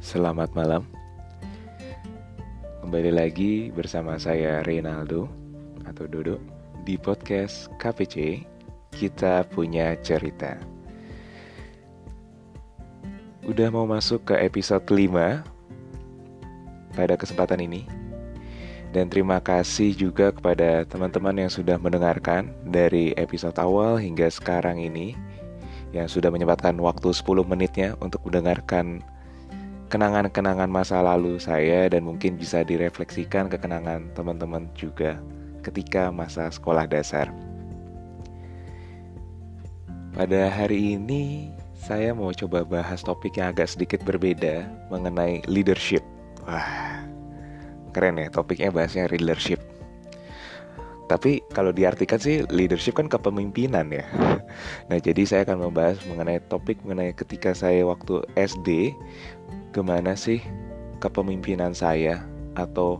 Selamat malam. Kembali lagi bersama saya Reynaldo atau Dodo di podcast KPC. Kita punya cerita. Udah mau masuk ke episode 5 pada kesempatan ini. Dan terima kasih juga kepada teman-teman yang sudah mendengarkan dari episode awal hingga sekarang ini yang sudah menyempatkan waktu 10 menitnya untuk mendengarkan kenangan-kenangan masa lalu saya dan mungkin bisa direfleksikan ke kenangan teman-teman juga ketika masa sekolah dasar. Pada hari ini saya mau coba bahas topik yang agak sedikit berbeda mengenai leadership. Wah, keren ya topiknya bahasnya leadership. Tapi kalau diartikan sih leadership kan kepemimpinan ya. Nah jadi saya akan membahas mengenai topik mengenai ketika saya waktu SD Gimana sih kepemimpinan saya? Atau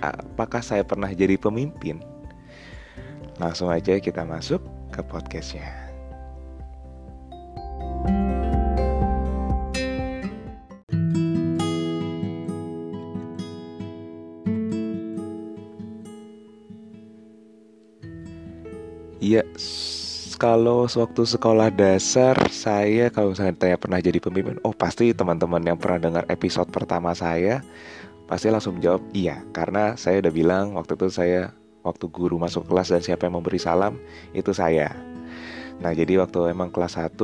apakah saya pernah jadi pemimpin? Langsung aja kita masuk ke podcastnya. Iya, kalau sewaktu sekolah dasar saya kalau misalnya tanya pernah jadi pemimpin, oh pasti teman-teman yang pernah dengar episode pertama saya pasti langsung jawab iya karena saya udah bilang waktu itu saya waktu guru masuk kelas dan siapa yang memberi salam itu saya. Nah, jadi waktu emang kelas 1,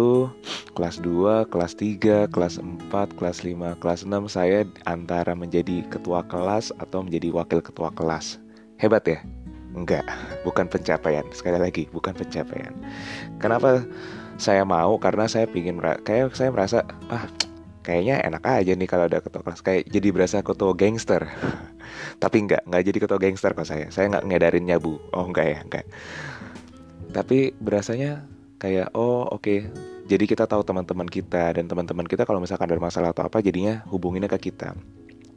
kelas 2, kelas 3, kelas 4, kelas 5, kelas 6 saya antara menjadi ketua kelas atau menjadi wakil ketua kelas. Hebat ya? Enggak, bukan pencapaian. Sekali lagi, bukan pencapaian. Kenapa saya mau? Karena saya pingin kayak saya merasa ah kayaknya enak aja nih kalau ada ketua kelas kayak jadi berasa ketua gangster. Tapi enggak, enggak jadi ketua gangster kok saya. Saya enggak ngedarin nyabu. Oh enggak ya, enggak. Tapi berasanya kayak oh oke okay. jadi kita tahu teman-teman kita dan teman-teman kita kalau misalkan ada masalah atau apa jadinya hubunginnya ke kita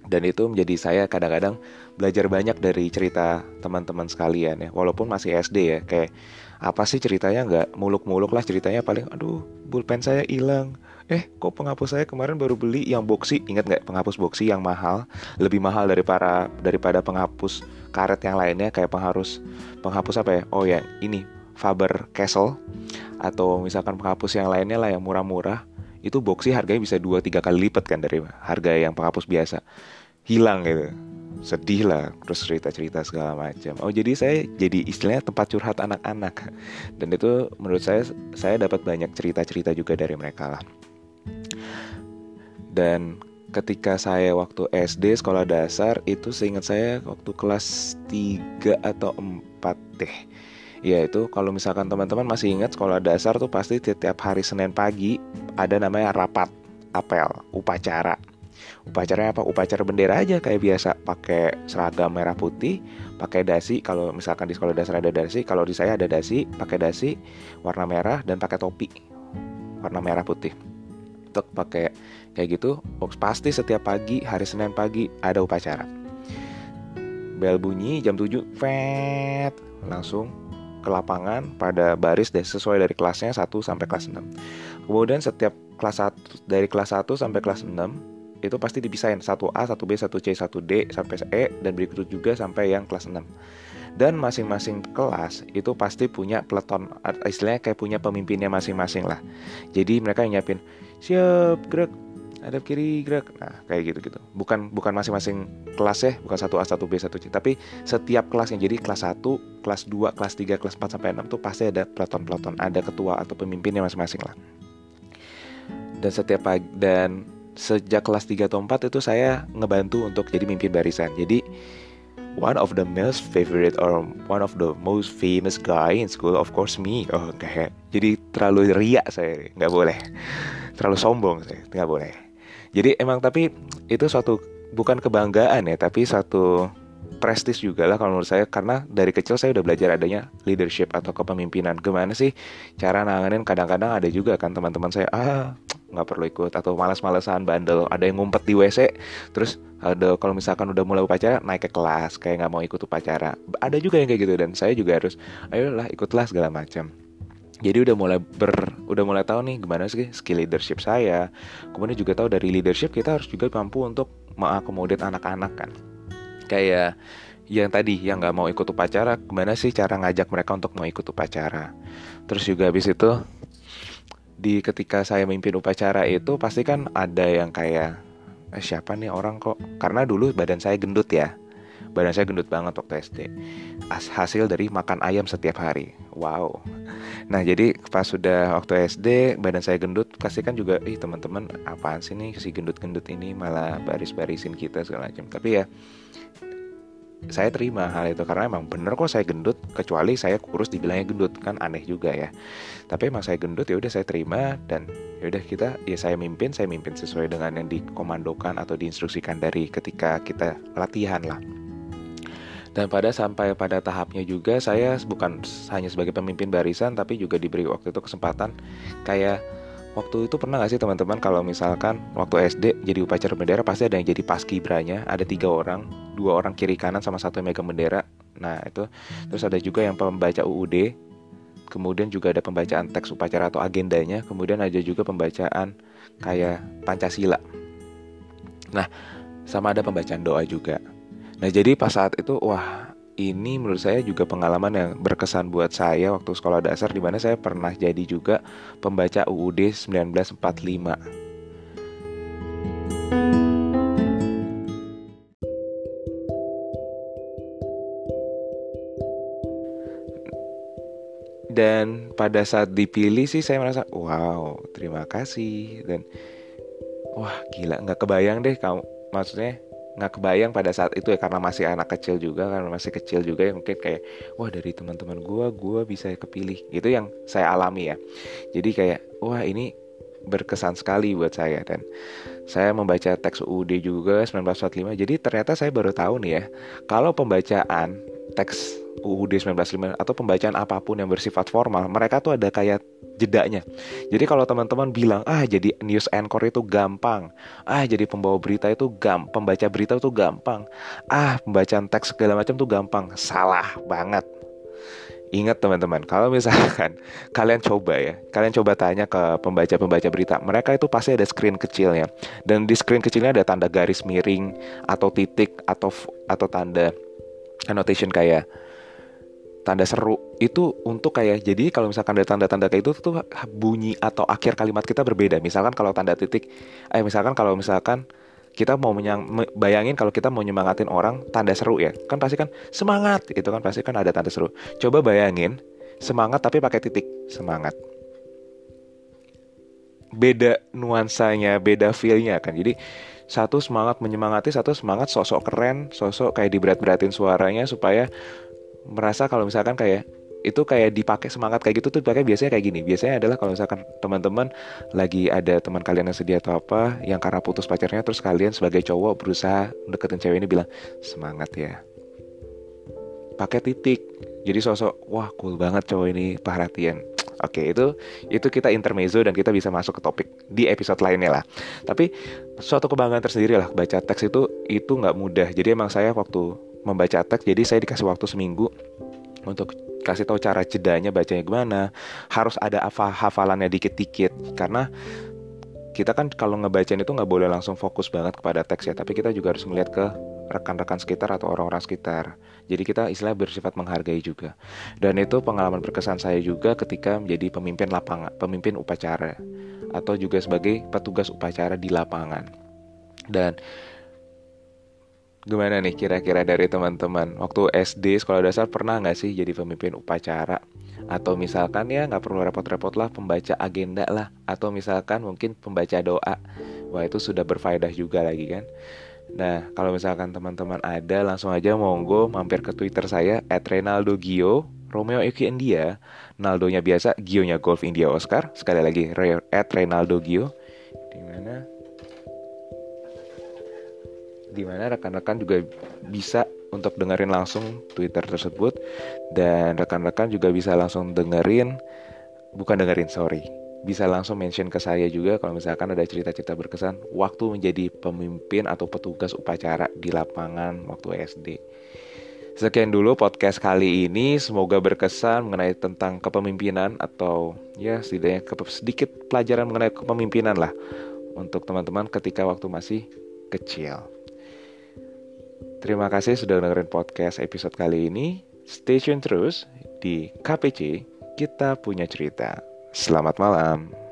dan itu menjadi saya kadang-kadang belajar banyak dari cerita teman-teman sekalian ya. Walaupun masih SD ya kayak apa sih ceritanya? Nggak muluk-muluk lah ceritanya paling aduh pulpen saya hilang. Eh kok penghapus saya kemarin baru beli yang boxy? Ingat nggak penghapus boxy yang mahal? Lebih mahal daripada daripada penghapus karet yang lainnya kayak penghapus penghapus apa ya? Oh ya ini Faber Castle atau misalkan penghapus yang lainnya lah yang murah-murah itu boxy harganya bisa dua tiga kali lipat kan dari harga yang penghapus biasa. Hilang gitu. Sedih lah terus cerita cerita segala macam. Oh jadi saya jadi istilahnya tempat curhat anak-anak. Dan itu menurut saya saya dapat banyak cerita cerita juga dari mereka lah. Dan ketika saya waktu SD sekolah dasar itu seingat saya waktu kelas 3 atau 4 deh Ya itu kalau misalkan teman-teman masih ingat sekolah dasar tuh pasti setiap hari Senin pagi ada namanya rapat, apel, upacara. Upacaranya apa? Upacara bendera aja kayak biasa. Pakai seragam merah putih pakai dasi. Kalau misalkan di sekolah dasar ada dasi kalau di saya ada dasi pakai dasi warna merah dan pakai topi warna merah putih. Untuk pakai kayak gitu. Pasti setiap pagi hari Senin pagi ada upacara. Bel bunyi jam 7 fet langsung ke lapangan pada baris deh sesuai dari kelasnya 1 sampai kelas 6 kemudian setiap kelas 1 dari kelas 1 sampai kelas 6 itu pasti dipisahin 1A, 1B, 1C, 1D sampai E dan berikut juga sampai yang kelas 6. Dan masing-masing kelas itu pasti punya peleton istilahnya kayak punya pemimpinnya masing-masing lah. Jadi mereka yang nyiapin siap gerak ada kiri gerak nah kayak gitu gitu bukan bukan masing-masing kelas ya bukan satu A satu B satu C tapi setiap kelasnya jadi kelas 1 kelas 2 kelas 3 kelas 4 sampai 6 tuh pasti ada peleton-peleton ada ketua atau pemimpinnya masing-masing lah dan setiap pagi dan sejak kelas 3 atau 4 itu saya ngebantu untuk jadi mimpin barisan. Jadi one of the most favorite or one of the most famous guy in school of course me. Oh kayak jadi terlalu riak saya, nggak boleh. Terlalu sombong saya, nggak boleh. Jadi emang tapi itu suatu bukan kebanggaan ya, tapi satu prestis juga lah kalau menurut saya. Karena dari kecil saya udah belajar adanya leadership atau kepemimpinan. Gimana sih cara nanganin? Kadang-kadang ada juga kan teman-teman saya ah nggak perlu ikut. Atau malas-malesan bandel. Ada yang ngumpet di WC terus ada kalau misalkan udah mulai upacara naik ke kelas. Kayak nggak mau ikut upacara. Ada juga yang kayak gitu dan saya juga harus ayolah ikutlah segala macam. Jadi udah mulai ber udah mulai tahu nih gimana sih skill leadership saya. Kemudian juga tahu dari leadership kita harus juga mampu untuk mengakomodir anak-anak kan. Kayak yang tadi yang nggak mau ikut upacara gimana sih cara ngajak mereka untuk mau ikut upacara? Terus juga habis itu di ketika saya memimpin upacara itu pasti kan ada yang kayak eh, siapa nih orang kok? Karena dulu badan saya gendut ya badan saya gendut banget waktu SD hasil dari makan ayam setiap hari. Wow. Nah jadi pas sudah waktu SD badan saya gendut pasti kan juga ih teman-teman apaan sih nih si gendut-gendut ini? Malah baris-barisin kita segala macam. Tapi ya saya terima hal itu karena emang bener kok saya gendut kecuali saya kurus dibilangnya gendut. Kan aneh juga ya. Tapi emang saya gendut ya udah saya terima dan ya udah kita ya saya mimpin saya mimpin sesuai dengan yang dikomandokan atau diinstruksikan dari ketika kita latihan lah dan pada sampai pada tahapnya juga saya bukan hanya sebagai pemimpin barisan tapi juga diberi waktu itu kesempatan kayak Waktu itu pernah gak sih teman-teman kalau misalkan waktu SD jadi upacara bendera pasti ada yang jadi paskibranya, ada tiga orang, dua orang kiri kanan sama satu yang megang bendera. Nah itu, terus ada juga yang pembaca UUD, kemudian juga ada pembacaan teks upacara atau agendanya, kemudian ada juga pembacaan kayak Pancasila. Nah, sama ada pembacaan doa juga. Nah jadi pas saat itu, wah ini menurut saya juga pengalaman yang berkesan buat saya waktu sekolah dasar di mana saya pernah jadi juga pembaca UUD 1945. Dan pada saat dipilih sih saya merasa wow terima kasih dan wah gila nggak kebayang deh kamu maksudnya nggak kebayang pada saat itu ya karena masih anak kecil juga karena masih kecil juga yang mungkin kayak wah dari teman-teman gue gue bisa kepilih. Itu yang saya alami ya. Jadi kayak wah ini berkesan sekali buat saya. Dan saya membaca teks UUD juga 1945 jadi ternyata saya baru tahu nih ya kalau pembacaan teks UUD 1945 atau pembacaan apa pun yang bersifat formal mereka tuh ada kayak jedanya. Jadi kalau teman-teman bilang ah jadi news anchor itu gampang, ah jadi pembawa berita itu gampang, pembaca berita itu gampang, ah pembacaan teks segala macam tuh gampang, salah banget. Ingat teman-teman, kalau misalkan kalian coba ya, kalian coba tanya ke pembaca-pembaca berita, mereka itu pasti ada screen kecilnya, dan di screen kecilnya ada tanda garis miring atau titik atau atau tanda annotation kayak tanda seru itu untuk kayak jadi kalau misalkan ada tanda-tanda kayak itu tuh bunyi atau akhir kalimat kita berbeda. Misalkan kalau tanda titik eh misalkan kalau misalkan kita mau menyang, bayangin kalau kita mau nyemangatin orang tanda seru ya. Kan pasti kan semangat! itu kan pasti kan ada tanda seru. Coba bayangin semangat tapi pakai titik. Semangat. Beda nuansanya beda feelnya kan. Jadi satu semangat menyemangati satu semangat sosok keren sosok kayak diberat-beratin suaranya supaya merasa kalau misalkan kayak itu kayak dipakai semangat kayak gitu tuh dipakai biasanya kayak gini biasanya adalah kalau misalkan teman-teman lagi ada teman kalian yang sedih atau apa yang karena putus pacarnya terus kalian sebagai cowok berusaha deketin cewek ini bilang semangat ya pakai titik jadi sosok wah cool banget cowok ini perhatian Oke, itu itu kita intermezzo dan kita bisa masuk ke topik di episode lainnya lah. Tapi suatu kebanggaan tersendiri lah baca teks itu itu nggak mudah. Jadi emang saya waktu membaca teks jadi saya dikasih waktu seminggu untuk kasih tahu cara jedanya bacanya gimana. Harus ada hafalannya dikit-dikit karena kita kan kalau ngebacain itu nggak boleh langsung fokus banget kepada teks ya tapi kita juga harus melihat ke rekan-rekan sekitar atau orang-orang sekitar. Jadi kita istilah bersifat menghargai juga. Dan itu pengalaman berkesan saya juga ketika menjadi pemimpin lapangan pemimpin upacara atau juga sebagai petugas upacara di lapangan. Dan Gimana nih kira-kira dari teman-teman? Waktu SD sekolah dasar pernah nggak sih jadi pemimpin upacara? Atau misalkan ya nggak perlu repot-repot lah pembaca agenda lah. Atau misalkan mungkin pembaca doa. Wah itu sudah berfaedah juga lagi kan? Nah kalau misalkan teman-teman ada langsung aja monggo mampir ke Twitter saya At Renaldo Gio Romeo Eki India. Naldonya biasa Gionya Golf India Oscar. Sekali lagi At Renaldo Gio. Di mana di mana rekan-rekan juga bisa untuk dengerin langsung Twitter tersebut dan rekan-rekan juga bisa langsung dengerin bukan dengerin sorry bisa langsung mention ke saya juga kalau misalkan ada cerita-cerita berkesan waktu menjadi pemimpin atau petugas upacara di lapangan waktu SD Sekian dulu podcast kali ini. Semoga berkesan mengenai tentang kepemimpinan atau ya setidaknya sedikit pelajaran mengenai kepemimpinan lah untuk teman-teman ketika waktu masih kecil. Terima kasih sudah dengerin podcast episode kali ini. Stay tune terus di KPC, kita punya cerita. Selamat malam.